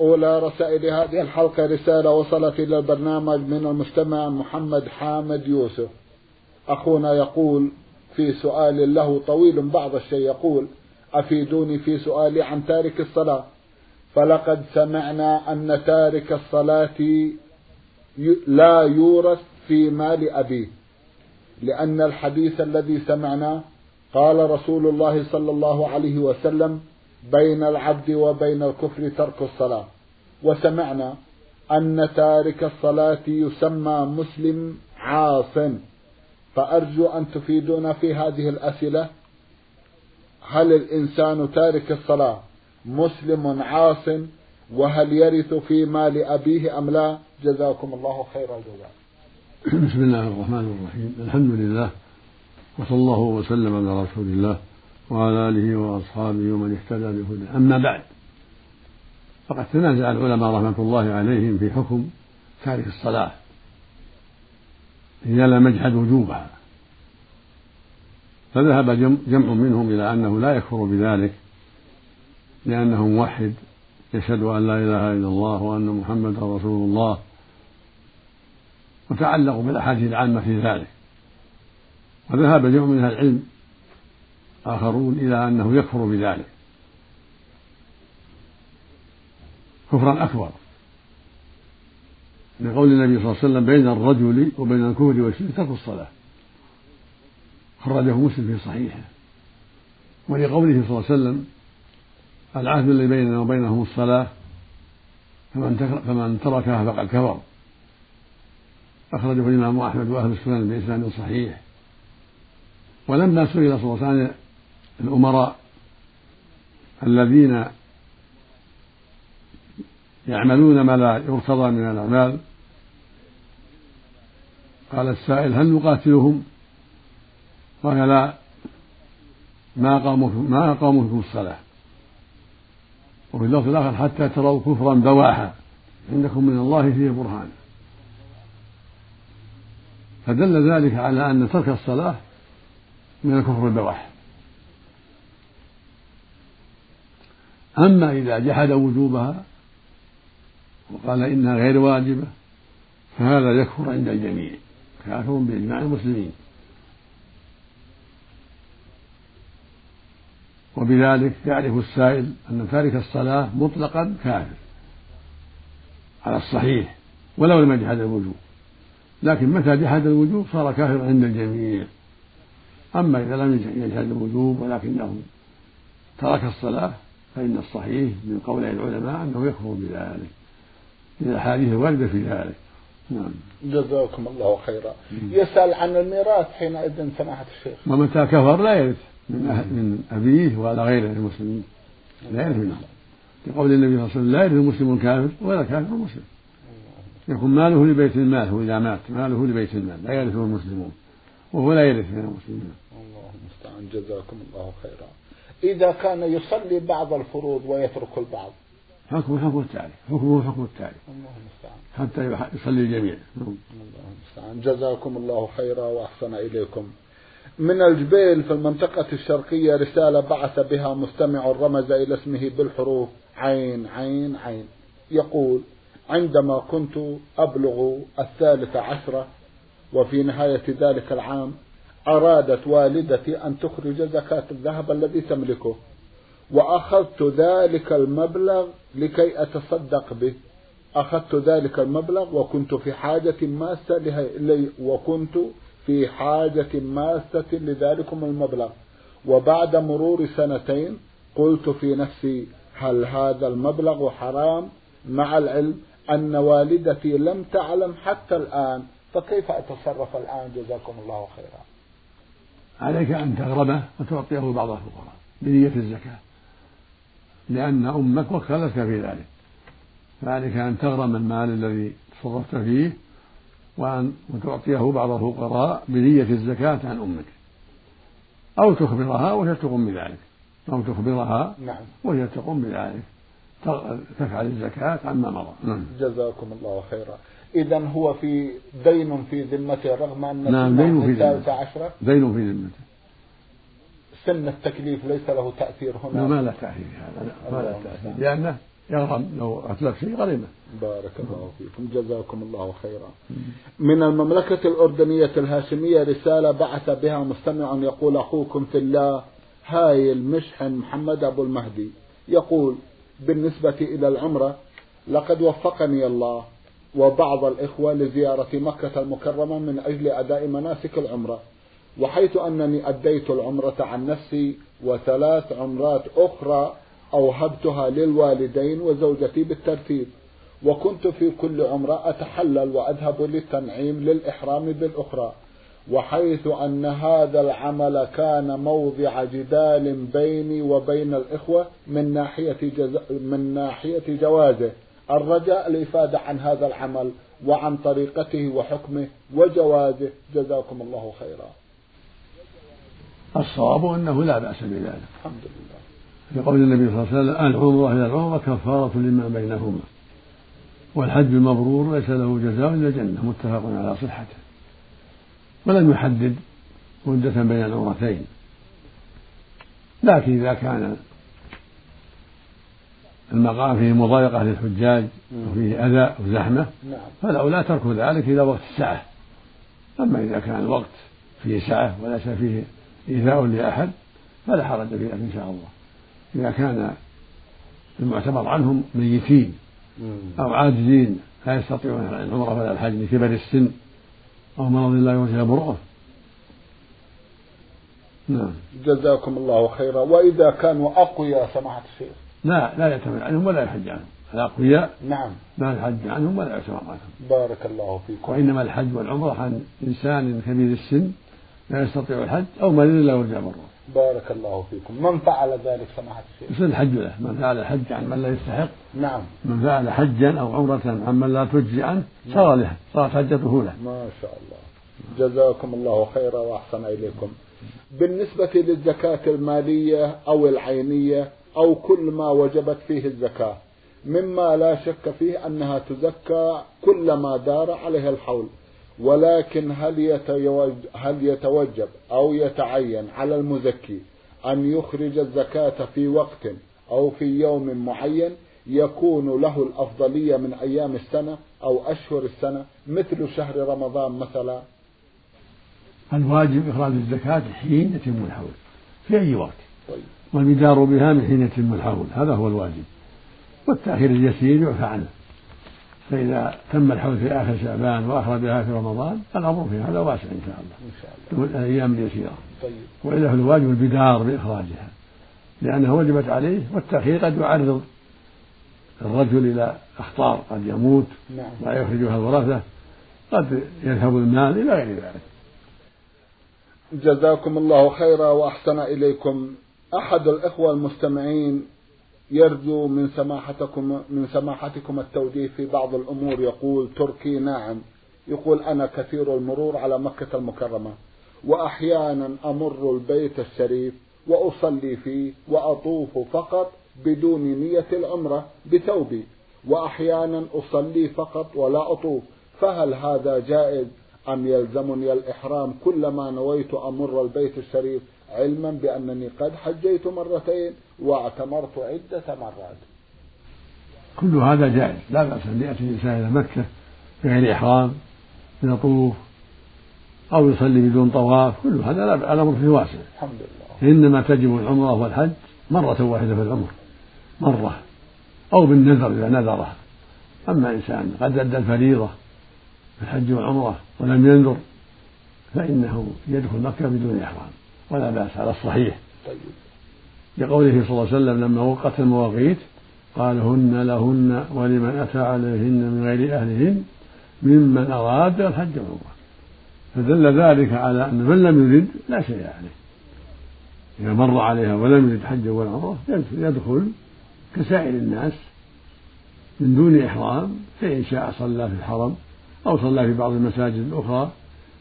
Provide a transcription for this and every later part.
أولى رسائل هذه الحلقة رسالة وصلت إلى البرنامج من المستمع محمد حامد يوسف. أخونا يقول في سؤال له طويل بعض الشيء يقول أفيدوني في سؤالي عن تارك الصلاة. فلقد سمعنا أن تارك الصلاة لا يورث في مال أبيه. لأن الحديث الذي سمعناه قال رسول الله صلى الله عليه وسلم بين العبد وبين الكفر ترك الصلاة. وسمعنا أن تارك الصلاة يسمى مسلم عاص فأرجو أن تفيدونا في هذه الأسئلة. هل الإنسان تارك الصلاة مسلم عاص وهل يرث في مال أبيه أم لا؟ جزاكم الله خير الجزاء. بسم الله الرحمن الرحيم. الحمد لله وصلى الله وسلم على رسول الله. وعلى آله وأصحابه ومن اهتدى بهداه. أما بعد فقد تنازع العلماء رحمة الله عليهم في حكم تارك الصلاة. إذا لم يجحد وجوبها. فذهب جمع منهم إلى أنه لا يكفر بذلك لأنه موحد يشهد أن لا إله إلا الله وأن محمدا رسول الله. وتعلقوا بالأحاديث العامة في ذلك. وذهب جمع من أهل العلم آخرون إلى أنه يكفر بذلك. كفرا أكبر. لقول النبي صلى الله عليه وسلم بين الرجل وبين الكفر والشرك ترك الصلاة. خرجه مسلم في صحيحه. ولقوله صلى الله عليه وسلم العهد الذي بيننا وبينهم الصلاة فمن فمن تركها فقد كفر. أخرجه الإمام أحمد وأهل السنن بإسناد صحيح. ولما سئل صلى الله عليه وسلم الأمراء الذين يعملون ما لا يرتضى من الأعمال. قال السائل هل نقاتلهم؟ قال لا ما أقاموا ما أقاموا فيكم الصلاة. وفي اللفظ الآخر حتى تروا كفرا بواحا عندكم من الله فيه برهان. فدل ذلك على أن ترك الصلاة من الكفر البواح. أما إذا جحد وجوبها وقال إنها غير واجبة فهذا يكفر عند الجميع. كافر بإجماع المسلمين. وبذلك يعرف السائل أن تارك الصلاة مطلقا كافر. على الصحيح. ولو لم يجحد الوجوب. لكن متى جحد الوجوب صار كافرا عند الجميع. أما إذا لم يجحد الوجوب ولكنه ترك الصلاة فإن الصحيح من قول العلماء أنه يكفر بذلك. الأحاديث الواردة في ذلك. نعم. جزاكم الله خيرا. يسأل عن الميراث حينئذ سماحة الشيخ. ومتى كفر لا يرث. من, أه من أبيه ولا غيره المسلمين. لا يرث منهم. لقول النبي صلى الله عليه وسلم لا يرث المسلم الكافر ولا كافر المسلم. يكون ماله لبيت المال هو إذا مات ماله لبيت المال. لا يرثه المسلمون. وهو لا يرث من المسلمين. الله المستعان. جزاكم الله خيرا. إذا كان يصلي بعض الفروض ويترك البعض. حكمه حكم التارك حكمه حكم التارك الله المستعان حتى يصلي الجميع. الله المستعان جزاكم الله خيرا وأحسن إليكم. من الجبيل في المنطقة الشرقية رسالة بعث بها مستمع رمز إلى اسمه بالحروف عين عين عين. يقول عندما كنت أبلغ الثالث عشرة وفي نهاية ذلك العام أرادت والدتي أن تخرج زكاة الذهب الذي تملكه وأخذت ذلك المبلغ لكي أتصدق به. أخذت ذلك المبلغ وكنت في حاجة ماسة وكنت في حاجة ماسة لذلكم المبلغ. وبعد مرور سنتين قلت في نفسي هل هذا المبلغ حرام؟ مع العلم أن والدتي لم تعلم حتى الآن فكيف أتصرف الآن؟ جزاكم الله خيرا. عليك أن تغرمه وتعطيه بعض الفقراء بنية الزكاة. لأن أمك وكلتك في ذلك. فعليك أن تغرم المال الذي تصرفت فيه وأن وتعطيه بعض الفقراء بنية الزكاة عن أمك. أو تخبرها وهي تقوم بذلك. أو تخبرها نعم. وهي تقوم بذلك. تفعل الزكاة عما مضى. نعم. جزاكم الله خيرا. إذا هو في دين في ذمته رغم أن نعم دين في ذمته. عشرة. دين في ذمته. سن التكليف ليس له تأثير هنا. لا ما له تأثير هذا ما له تأثير. لأنه يغرم لو أتلف شيء غريمه بارك الله فيكم. جزاكم الله خيرا. من المملكة الأردنية الهاشمية رسالة بعث بها مستمع يقول أخوكم في الله هاي المشحن محمد أبو المهدي يقول بالنسبة إلى العمرة لقد وفقني الله. وبعض الإخوة لزيارة مكة المكرمة من أجل أداء مناسك العمرة وحيث أنني أديت العمرة عن نفسي وثلاث عمرات أخرى أوهبتها للوالدين وزوجتي بالترتيب وكنت في كل عمرة أتحلل وأذهب للتنعيم للإحرام بالأخرى وحيث أن هذا العمل كان موضع جدال بيني وبين الإخوة من ناحية جز... من ناحية جوازه. الرجاء الإفادة عن هذا العمل وعن طريقته وحكمه وجوازه جزاكم الله خيرا. الصواب أنه لا بأس بذلك. الحمد لله. في قول النبي صلى الله عليه وسلم العمرة إلى العمرة كفارة لما بينهما. والحج المبرور ليس له جزاء إلا الجنة متفق على صحته. ولم يحدد مدة بين العمرتين. لكن إذا كان المقام فيه مضايقة للحجاج وفيه أذى وزحمة. نعم. فالأولى ترك ذلك إلى وقت السعة أما إذا كان الوقت فيه سعة وليس فيه إيذاء لأحد فلا حرج في ذلك إن شاء الله. إذا كان المعتبر عنهم ميتين أو عاجزين لا يستطيعون العمرة ولا الحج لكبر السن أو مرض لا يوجه برؤه نعم. جزاكم الله خيرا. وإذا كانوا أقوياء سماحة الشيخ. لا لا يعتمد عنهم ولا يحج عنهم. الأقوياء نعم. لا الحج عنهم ولا يعتمر عنهم. بارك الله فيكم. وإنما الحج والعمرة عن إنسان كبير السن لا يستطيع الحج أو مريض لا يرجع بره بارك الله فيكم. من فعل ذلك سماحة الشيخ؟ يصير الحج له. من فعل الحج عن من لا يستحق نعم. من فعل حجا أو عمرة عن من لا تجزي عنه صار له صارت حجته له. ما شاء الله. جزاكم الله خيرا وأحسن إليكم. بالنسبة للزكاة المالية أو العينية أو كل ما وجبت فيه الزكاة. مما لا شك فيه أنها تزكى كلما دار عليها الحول. ولكن هل يتوجب, هل يتوجب أو يتعين على المزكي أن يخرج الزكاة في وقت أو في يوم معين يكون له الأفضلية من أيام السنة أو أشهر السنة مثل شهر رمضان مثلا؟ الواجب إخراج الزكاة حين يتم الحول في أي وقت. طيب. والبدار بها من حين يتم الحول. هذا هو الواجب. والتأخير اليسير يعفى عنه. فإذا تم الحول في آخر شعبان وأخرجها في رمضان الأمر في هذا واسع إن شاء الله. إن شاء الله. الأيام اليسيرة. طيب. وإلا فالواجب البدار بإخراجها. لأنها وجبت عليه والتأخير قد يعرض الرجل إلى أخطار قد يموت نعم. لا يخرجها الورثة قد يذهب المال إلى غير ذلك. جزاكم الله خيرا وأحسن إليكم. أحد الإخوة المستمعين يرجو من سماحتكم من سماحتكم التوجيه في بعض الأمور. يقول تركي ناعم يقول أنا كثير المرور على مكة المكرمة وأحيانا أمر البيت الشريف وأصلي فيه وأطوف فقط بدون نية العمرة بثوبي وأحيانا أصلي فقط ولا أطوف. فهل هذا جائز أم يلزمني الإحرام؟ كلما نويت أمر البيت الشريف علما بأنني قد حجيت مرتين واعتمرت عدة مرات. كل هذا جائز. لا بأس أن يأتي الإنسان إلى مكة بغير إحرام يطوف أو يصلي بدون طواف كل هذا لا الأمر فيه واسع. الحمد لله. إنما تجب العمرة والحج مرة واحدة في العمر مرة أو بالنذر إذا نذره أما إنسان قد أدى الفريضة في الحج والعمرة ولم ينذر فإنه يدخل مكة بدون إحرام. ولا بأس على الصحيح. طيب. لقوله صلى الله عليه وسلم لما وقت المواقيت قال هن لهن ولمن أتى عليهن من غير أهلهن ممن أراد الحج والعمرة. فدل ذلك على أن من لم يرد لا شيء عليه. إذا مر عليها ولم يرد حجا ولا عمرة يدخل كسائر الناس من دون إحرام فإن شاء صلى في الحرم أو صلى في بعض المساجد الأخرى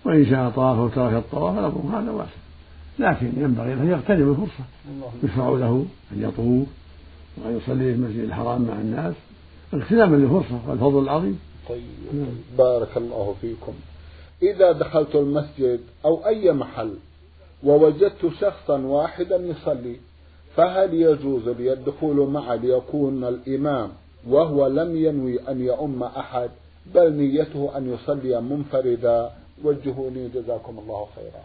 وإن شاء طاف أو ترك الطواف الأمر هذا واسع. لكن ينبغي أن يغتنم الفرصة. يشرع له أن يطوف وأن يصلي في المسجد الحرام مع الناس. اغتناما للفرصة والفضل العظيم. طيب بارك الله فيكم. إذا دخلت المسجد أو أي محل ووجدت شخصا واحدا يصلي فهل يجوز لي الدخول معه ليكون الإمام وهو لم ينوي أن يؤم أحد بل نيته أن يصلي منفردا؟ وجهوني جزاكم الله خيرا.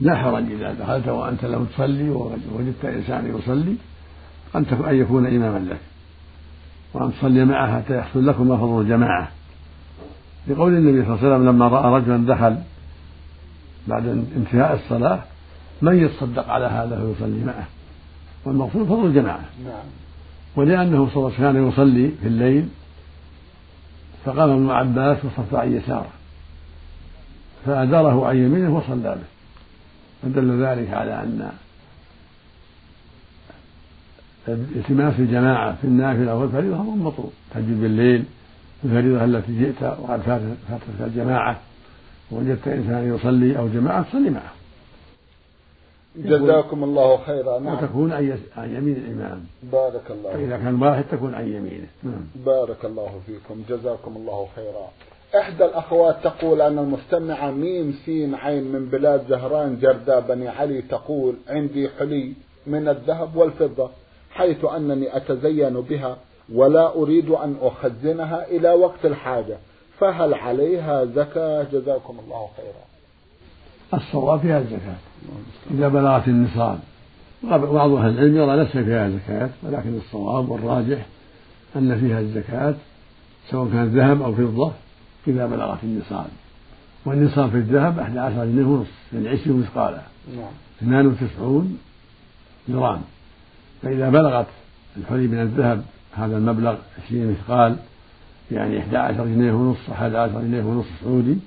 لا حرج إذا دخلت وأنت لم تصلي ووجدت إنسان يصلي أن يكون إماما لك. وأن تصلي معه حتى يحصل لكم فضل الجماعة. لقول النبي صلى الله عليه وسلم لما رأى رجلا دخل بعد انتهاء الصلاة من يتصدق على هذا ويصلي معه. والمقصود فضل الجماعة. نعم. ولأنه صلى الله عليه وسلم كان يصلي في الليل فقام ابن عباس وصف عن يساره فأداره عن يمينه وصلى به. فدل ذلك على أن التماس الجماعة في النافلة والفريضة أمر مطلوب تهجد بالليل الفريضة التي جئت وقد فاتتك الجماعة ووجدت إنسان يصلي أو جماعة تصلي معه. جزاكم الله خيرا. نعم. وتكون عن يمين الإمام. بارك الله فإذا كان واحد تكون عن يمينه. نعم. بارك الله فيكم. جزاكم الله خيرا. إحدى الأخوات تقول أن المستمعة ميم سين عين من بلاد زهران جرداء بني علي تقول عندي حلي من الذهب والفضة حيث أنني أتزين بها ولا أريد أن أخزنها إلى وقت الحاجة فهل عليها زكاة؟ جزاكم الله خيرا. الصواب فيها الزكاة إذا بلغت النصاب بعض أهل العلم يرى ليس فيها زكاة ولكن الصواب والراجح أن فيها الزكاة سواء كان ذهب أو فضة. إذا بلغت النصاب. والنصاب في الذهب أحد عشر جنيه ونصف يعني عشرين مثقالا. نعم. اثنان وتسعون جرام. فإذا بلغت الحلي من الذهب هذا المبلغ عشرين مثقال يعني إحدى عشر جنيه ونصف أحد عشر جنيه ونصف سعودي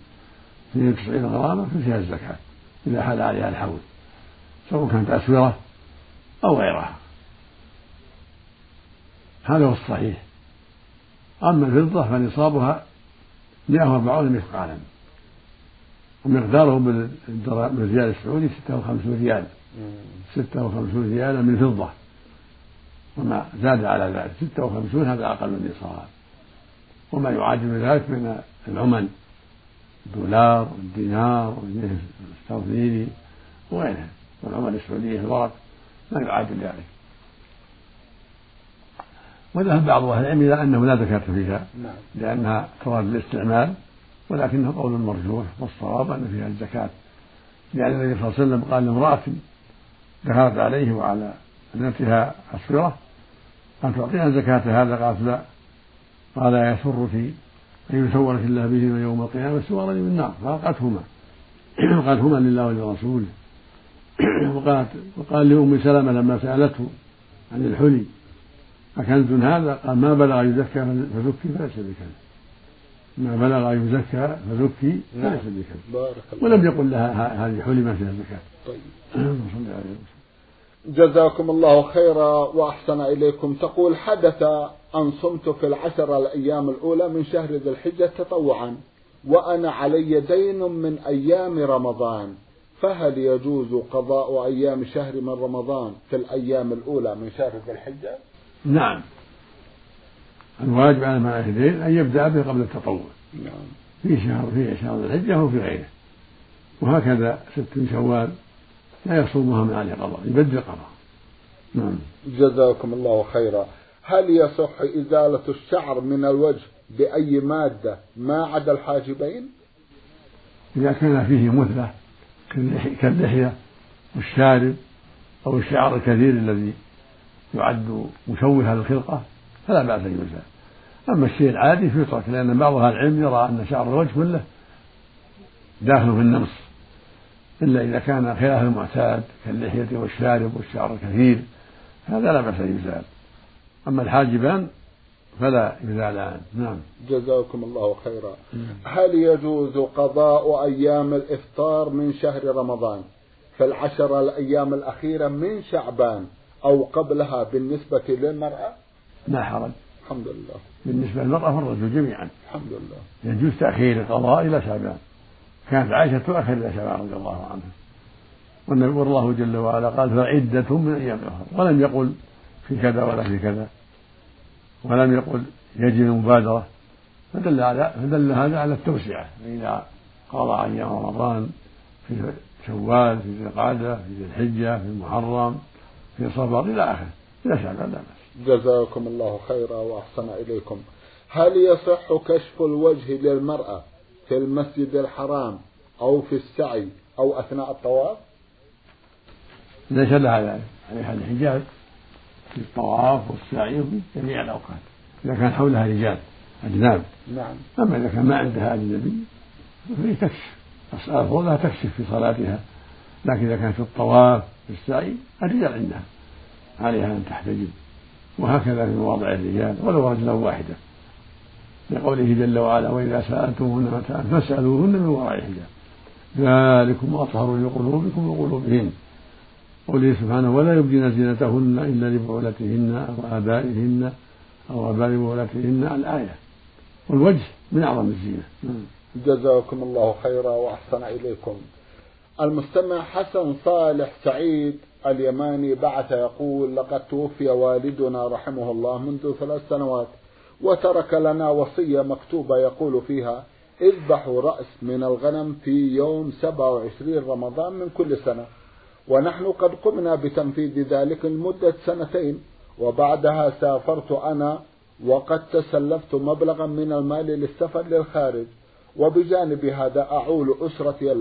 اثنين وتسعين غراما ففيها الزكاة إذا حال عليها الحول سواء كانت أسورة أو غيرها. هذا هو الصحيح. أما الفضة فنصابها 140 مثقالا. ومقداره بالريال السعودي 56 ريال. 56 ريالا من فضة. وما زاد على ذلك. 56 هذا أقل من النصاب وما يعادل ذلك من العمل. الدولار والدينار والجنيه الاسترليني وغيرها. والعمل السعودية الورق ما يعادل ذلك. وذهب بعض أهل العلم إلى أنه لا زكاة فيها نعم. لأنها تراد الاستعمال ولكنه قول مرجوح والصواب أن فيها الزكاة. لأن النبي صلى الله عليه وسلم قال لامرأة دخلت عليه وعلى ابنتها أسفرة قال تعطيها زكاة هذا؟ قالت لا. قال يسرك أن يسورك الله بهما يوم القيامة سوارا من النار. فألقتهما قالت هما لله ولرسوله. وقالت وقال لأم سلمة لما سألته عن الحلي أكنز هذا؟ قال ما بلغ يزكى فزكي فليس بكنز ما بلغ يزكى فزكي. فليس بكنز ولم يقل لها هذه حلي ما فيها زكاة طيب جزاكم الله خيرا وأحسن إليكم. تقول حدث أن صمت في العشر الأيام الأولى من شهر ذي الحجة تطوعا وأنا علي دين من أيام رمضان. فهل يجوز قضاء أيام شهر من رمضان في الأيام الأولى من شهر ذي الحجة؟ نعم. الواجب على من أن يبدأ به قبل التطوع. نعم. في شهر في شهر الحجة وفي غيره. وهكذا ست شوال لا يصومها من عليه قضاء يبدل قضاء. نعم. جزاكم الله خيرا. هل يصح إزالة الشعر من الوجه بأي مادة ما عدا الحاجبين؟ إذا كان فيه مثلة كاللحية والشارب أو الشعر الكثير الذي يعد مشوها للخلقة فلا بأس أن يزال أما الشيء العادي فيترك لأن بعض أهل العلم يرى أن شعر الوجه كله داخل في النص إلا إذا كان خلاف المعتاد كاللحية والشارب والشعر الكثير هذا لا بأس يزال أما الحاجبان فلا يزالان نعم. جزاكم الله خيرا. هل يجوز قضاء أيام الإفطار من شهر رمضان؟ في العشر الأيام الأخيرة من شعبان. أو قبلها بالنسبة للمرأة؟ لا حرج. الحمد لله. بالنسبة للمرأة والرجل جميعا. الحمد لله. يجوز تأخير القضاء إلى شعبان. كانت عائشة تؤخر إلى شعبان رضي الله عنها. والنبي والله جل وعلا قال فعدة من أيام أخرى ولم يقل في كذا ولا في كذا. ولم يقل يجب المبادرة. فدل على فدل هذا على التوسعة. إذا قضى أيام رمضان في شوال في ذي القعدة في ذي الحجة في المحرم. في صفر إلى آخره. إلى شعبان لا بأس. جزاكم الله خيرا وأحسن إليكم. هل يصح كشف الوجه للمرأة في المسجد الحرام أو في السعي أو أثناء الطواف؟ ليس لها ذلك عليها الحجاب. في الطواف والسعي وفي جميع الأوقات. إذا كان حولها رجال أجناب. نعم. أما إذا كان ما عندها أجنبي فهي تكشف. لها تكشف في صلاتها. لكن إذا كان في الطواف في السعي الرجال عندها. عليها أن تحتجب. وهكذا في مواضع الرجال ولو رجلا واحدا لقوله جل وعلا وإذا سألتموهن متاعا فاسألوهن من وراء حجاب. ذلكم أطهر لقلوبكم وقلوبهن. قوله سبحانه ولا يبدين زينتهن إلا لبعولتهن أو آبائهن أو آباء بعولتهن. الآية والوجه من أعظم الزينة. جزاكم الله خيرا وأحسن إليكم. المستمع حسن صالح سعيد اليماني بعث يقول لقد توفي والدنا رحمه الله منذ ثلاث سنوات وترك لنا وصية مكتوبة يقول فيها اذبحوا رأس من الغنم في يوم 27 رمضان من كل سنة ونحن قد قمنا بتنفيذ ذلك لمدة سنتين وبعدها سافرت أنا وقد تسلفت مبلغا من المال للسفر للخارج وبجانب هذا أعول أسرتي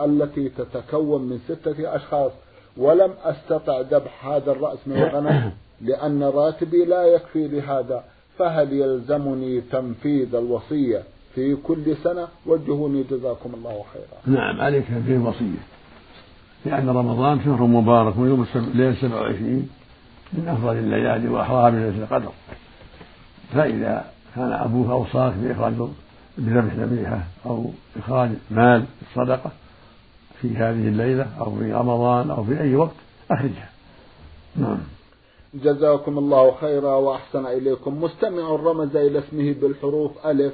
التي تتكون من ستة أشخاص ولم أستطع ذبح هذا الرأس من الغنم لأن راتبي لا يكفي لهذا فهل يلزمني تنفيذ الوصية في كل سنة؟ وجهوني جزاكم الله خيرا. نعم عليك في وصية لأن رمضان شهر مبارك ويوم ليلة 27 من أفضل الليالي وأحراها من ليلة القدر. فإذا كان أبوه أوصاك بإخراج بذبح ذبيحة أو إخراج مال الصدقة في هذه الليلة أو في رمضان أو في أي وقت أخرجها. نعم. جزاكم الله خيرا وأحسن إليكم. مستمع رمز إلى اسمه بالحروف ألف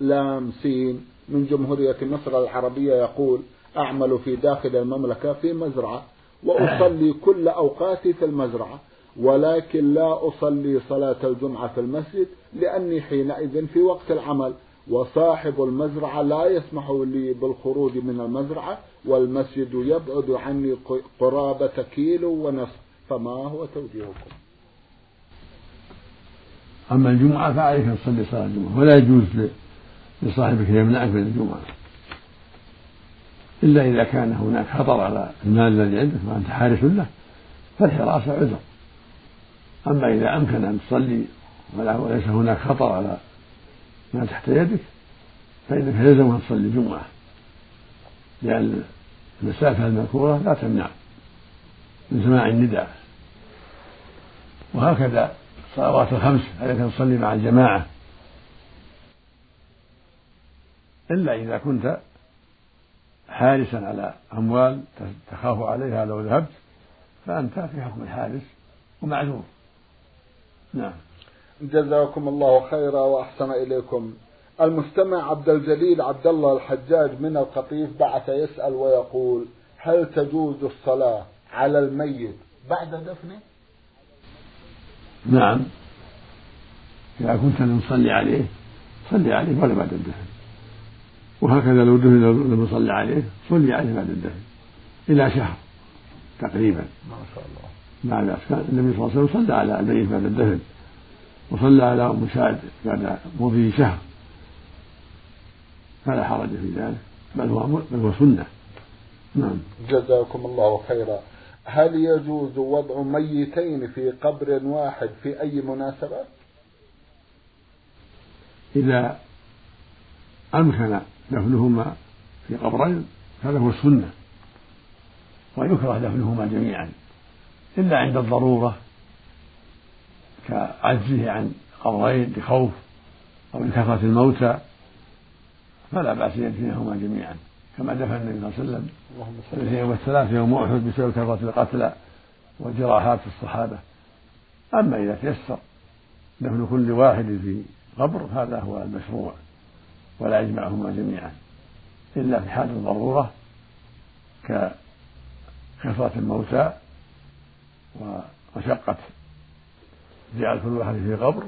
لام سين من جمهورية مصر العربية يقول أعمل في داخل المملكة في مزرعة وأصلي كل أوقاتي في المزرعة ولكن لا أصلي صلاة الجمعة في المسجد لأني حينئذ في وقت العمل. وصاحب المزرعة لا يسمح لي بالخروج من المزرعة والمسجد يبعد عني قرابة كيلو ونصف. فما هو توجيهكم؟ أما الجمعة فعليك أن تصلي صلاة الجمعة ولا يجوز لصاحبك يمنعك من الجمعة. إلا إذا كان هناك خطر على المال الذي عندك وأنت حارس له فالحراسة عذر. أما إذا أمكن أن تصلي وليس هناك خطر على ما تحت يدك فإنك يلزم أن تصلي الجمعة لأن المسافة المذكورة لا تمنع من سماع النداء. وهكذا الصلوات الخمس عليك أن تصلي مع الجماعة. إلا إذا كنت حارسا على أموال تخاف عليها لو ذهبت فأنت في حكم الحارس ومعذور. نعم. جزاكم الله خيرا وأحسن إليكم. المستمع عبد الجليل عبد الله الحجاج من القطيف بعث يسأل ويقول هل تجوز الصلاة على الميت بعد دفنه؟ نعم. إذا كنت نصلي عليه صلي عليه ولا بعد الدفن. وهكذا لو دفن لم يصلي عليه صلي عليه بعد الدفن. إلى شهر تقريبا. ما شاء الله. مع ذلك كان النبي صلى الله عليه وسلم صلى على الميت بعد الدفن. وصلى على أم سعد بعد مضي شهر. فلا حرج في ذلك. بل هو بل هو سنة. نعم. جزاكم الله خيرا. هل يجوز وضع ميتين في قبر واحد في أي مناسبة؟ إذا أمكن دفنهما في قبرين هذا هو السنة ويكره دفنهما جميعا. إلا عند الضرورة. كعجزه عن قبرين لخوف أو لكثرة الموتى فلا بأس يدفنهما جميعا كما دفن النبي صلى الله عليه وسلم الاثنين والثلاث يوم أحد بسبب كثرة القتلى وجراحات الصحابة. أما إذا تيسر دفن كل واحد في قبر هذا هو المشروع ولا يجمعهما جميعا إلا في حال الضرورة ككثرة الموتى ومشقة جعل كل واحد في قبر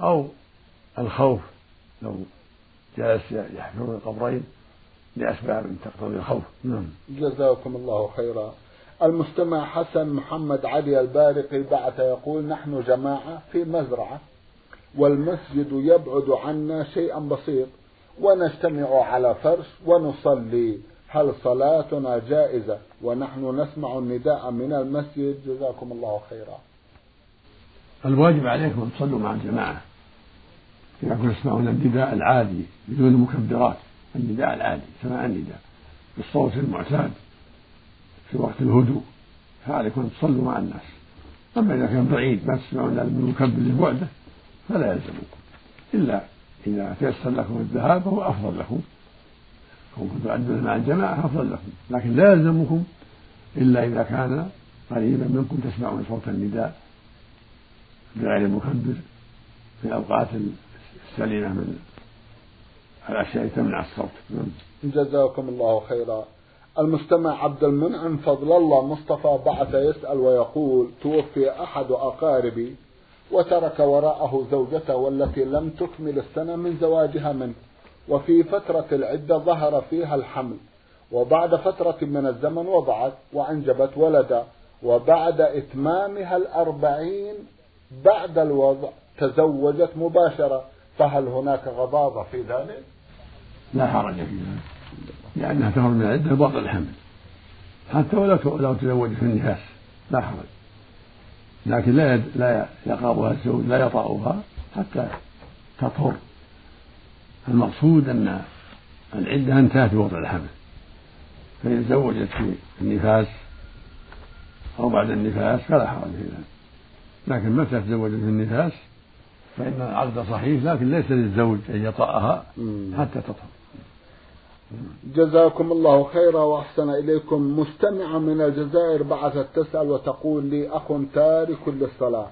أو الخوف لو جالس يحفر القبرين لأسباب تقتضي الخوف. نعم. جزاكم الله خيرا. المستمع حسن محمد علي البارقي بعث يقول نحن جماعة في مزرعة والمسجد يبعد عنا شيئا بسيط ونجتمع على فرش ونصلي. هل صلاتنا جائزة؟ ونحن نسمع النداء من المسجد. جزاكم الله خيرا. الواجب عليكم أن تصلوا مع الجماعة. إذا كنتم تسمعون النداء العادي بدون مكبرات النداء العادي سماع النداء بالصوت المعتاد في وقت الهدوء فعليكم أن تصلوا مع الناس. أما إذا كان بعيد ما تسمعون بالمكبر لبعده فلا يلزمكم. إلا إذا تيسر لكم الذهاب فهو أفضل لكم. كونكم تؤدون مع الجماعة أفضل لكم. لكن لا يلزمكم إلا إذا كان قريبا منكم تسمعون صوت النداء. بغير المكبر في الأوقات السليمة من الأشياء تمنع الصوت نعم. جزاكم الله خيرا المستمع عبد المنعم فضل الله مصطفى بعث يسأل ويقول توفي أحد أقاربي وترك وراءه زوجته والتي لم تكمل السنة من زواجها منه وفي فترة العدة ظهر فيها الحمل وبعد فترة من الزمن وضعت وأنجبت ولدا وبعد إتمامها الأربعين بعد الوضع تزوجت مباشرة فهل هناك غضاضة في ذلك؟ لا حرج في ذلك. لأنها تخرج من العدة باطل الحمل. حتى ولو لو تزوج في النفاس لا حرج. لكن لا لا يقربها الزوج لا يطأها حتى تطهر. المقصود أن العدة انتهت بوضع الحمل. فإن تزوجت في النفاس أو بعد النفاس فلا حرج في ذلك. لكن متى تزوجت في النفاس فإن العقد صحيح لكن ليس للزوج أن يطأها حتى تطهر. جزاكم الله خيرا وأحسن إليكم. مستمعة من الجزائر بعثت تسأل وتقول لي أخ تارك للصلاة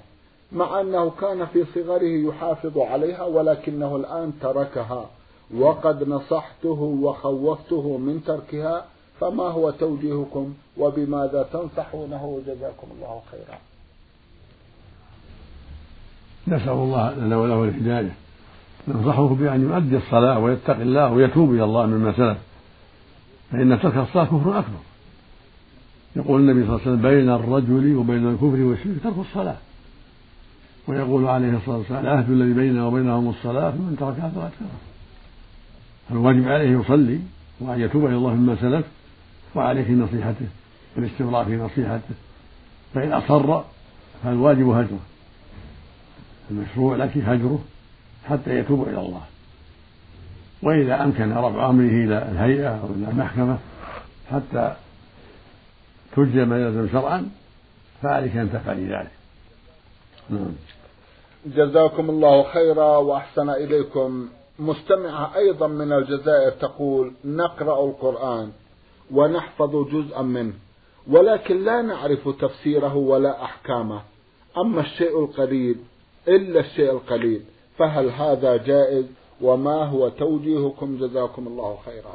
مع أنه كان في صغره يحافظ عليها ولكنه الآن تركها وقد نصحته وخوفته من تركها فما هو توجيهكم وبماذا تنصحونه؟ جزاكم الله خيرا. نسأل الله لنا وله الهداية. ننصحه بأن يؤدي الصلاة ويتقي الله ويتوب إلى الله مما سلف. فإن ترك الصلاة كفر أكبر. يقول النبي صلى الله عليه وسلم بين الرجل وبين الكفر والشرك ترك الصلاة. ويقول عليه الصلاة والسلام العهد الذي بيننا وبينهم الصلاة فمن تركها فقد كفر فالواجب عليه يصلي وأن يتوب إلى الله مما سلف وعليه نصيحته والاستمرار في نصيحته. فإن أصر فالواجب هجره. المشروع لك هجره حتى يتوب إلى الله. وإذا أمكن رفع أمره إلى الهيئة أو إلى المحكمة حتى تجزي ما يلزم شرعا فعليك أن تفعل ذلك. نعم. جزاكم الله خيرا وأحسن إليكم. مستمعة أيضا من الجزائر تقول نقرأ القرآن ونحفظ جزءا منه ولكن لا نعرف تفسيره ولا أحكامه. أما الشيء القليل إلا الشيء القليل فهل هذا جائز؟ وما هو توجيهكم؟ جزاكم الله خيرا.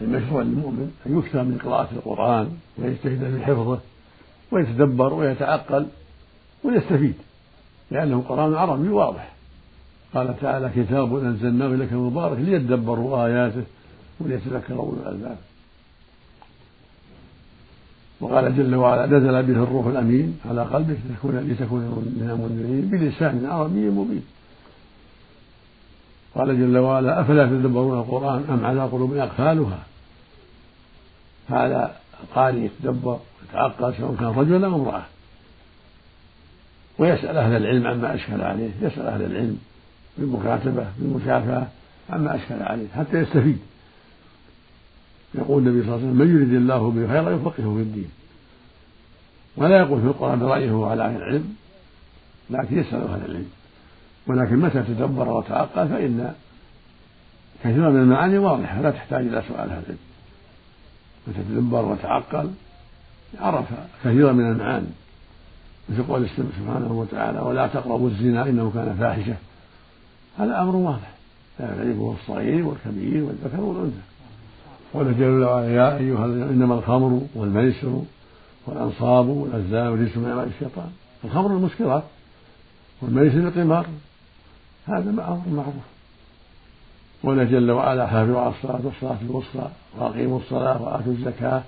المشروع للمؤمن أن يكثر من قراءة القرآن ويجتهد في حفظه ويتدبر ويتعقل ويستفيد لأنه قرآن عربي واضح. قال تعالى كتاب أنزلناه إليك مبارك ليدبروا آياته وليتذكروا أولو الألباب. وقال جل وعلا نزل به الروح الأمين على قلبك لتكون لتكون من المنذرين بلسان عربي مبين. قال جل وعلا أفلا تدبرون القرآن أم على قلوب أقفالها؟ فعلى القارئ يتدبر ويتعقل سواء كان رجلا أو امرأة. ويسأل أهل العلم عما أشكل عليه يسأل أهل العلم بالمكاتبة بالمشافهة عما أشكل عليه حتى يستفيد. يقول النبي صلى الله عليه وسلم من يريد الله به خيرا يفقهه في الدين. ولا يقول في القرآن برأيه على أهل العلم لكن يسأل أهل العلم. ولكن متى تدبر وتعقل فإن كثيرا من المعاني واضحة لا تحتاج إلى سؤال أهل العلم. متى تدبر وتعقل عرف كثيرا من المعاني. مثل قول سبحانه وتعالى ولا تقربوا الزنا إنه كان فاحشة. هذا أمر واضح. لا يعرفه الصغير والكبير والذكر والأنثى. قال جل وعلا يا أيها إنما الخمر والميسر والأنصاب والأزلام رجس من أعمال الشيطان. الخمر المسكرات والميسر القمار. هذا أمر معروف. قال جل وعلا حافظوا على الصلاة والصلاة الوسطى وأقيموا الصلاة وآتوا الزكاة.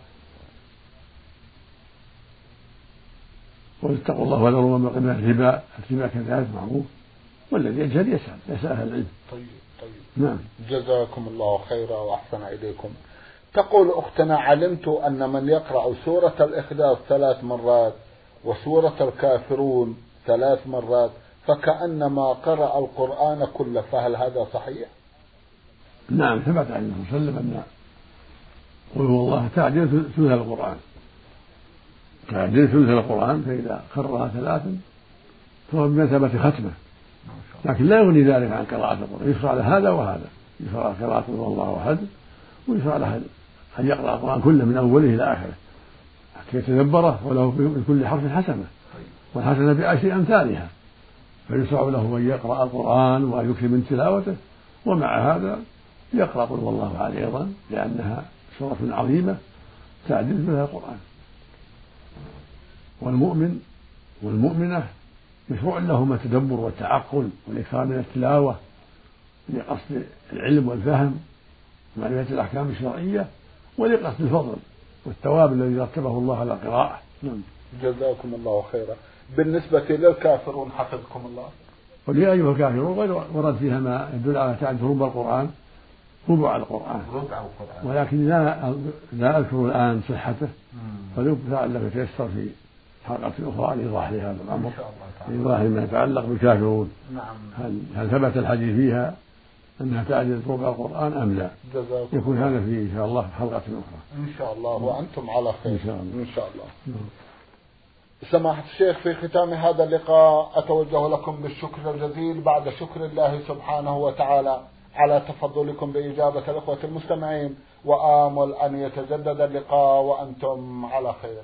واتقوا الله وذروا ما بقي الربا. الربا كذلك معروف. والذي يجهل يسأل يسأل أهل العلم. طيب طيب. نعم. جزاكم الله خيرا وأحسن إليكم. تقول أختنا علمت أن من يقرأ سورة الإخلاص ثلاث مرات وسورة الكافرون ثلاث مرات فكأنما قرأ القرآن كله فهل هذا صحيح؟ نعم ثبت عن النبي صلى الله عليه وسلم أن قل هو الله تعديل ثلث القرآن. تعديل ثلث القرآن فإذا قرأها ثلاثا فهو بمثابة ختمة. لكن لا يغني ذلك عن قراءة القرآن يشرع له هذا وهذا. يشرع قراءة الله أحد ويشرع له أن يقرأ القرآن كله من أوله إلى آخره. حتى يتدبره وله بكل حرف حسنة. والحسنة بعشر أمثالها. فيشرع له أن يقرأ القرآن وأن يكثر من تلاوته. ومع هذا يقرأ قل والله أحد أيضا لأنها سورة عظيمة تعدل بها القرآن. والمؤمن والمؤمنة مشروع لهما التدبر والتعقل والإكثار من التلاوة لقصد العلم والفهم ومعرفة الأحكام الشرعية ولقصد الفضل والثواب الذي رتبه الله على القراءة نعم. جزاكم الله خيرا. بالنسبة للكافرون حفظكم الله. قل يا أيها الكافرون ورد فيها ما يدل على تعرف ربع القرآن ربع القرآن. ربع القرآن. ولكن لا لا أذكر الآن صحته فلعله يتيسر في حلقة أخرى لإيضاح لهذا الأمر لإيضاح ما يتعلق بالكافرون. نعم. هل هل ثبت الحديث فيها؟ أنها تعدل ربع القرآن أم لا؟ يكون هذا في إن شاء الله حلقة أخرى. إن شاء الله وأنتم على خير إن شاء الله. إن شاء الله. نعم. سماحة الشيخ في ختام هذا اللقاء أتوجه لكم بالشكر الجزيل بعد شكر الله سبحانه وتعالى على تفضلكم بإجابة الإخوة المستمعين وآمل أن يتجدد اللقاء وأنتم على خير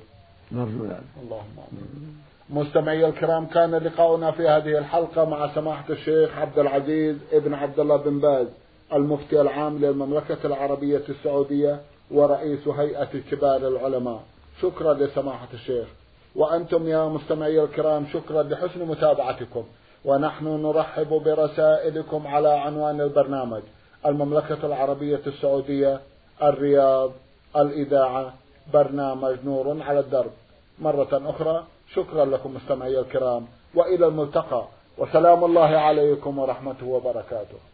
نرجو ذلك اللهم آمين مستمعي الكرام كان لقاؤنا في هذه الحلقة مع سماحة الشيخ عبد العزيز ابن عبد الله بن باز المفتي العام للمملكة العربية السعودية ورئيس هيئة كبار العلماء. شكرا لسماحة الشيخ. وأنتم يا مستمعي الكرام شكرا لحسن متابعتكم. ونحن نرحب برسائلكم على عنوان البرنامج المملكة العربية السعودية الرياض الإذاعة برنامج نور على الدرب. مرة أخرى شكرا لكم مستمعي الكرام وإلى الملتقى. وسلام الله عليكم ورحمته وبركاته.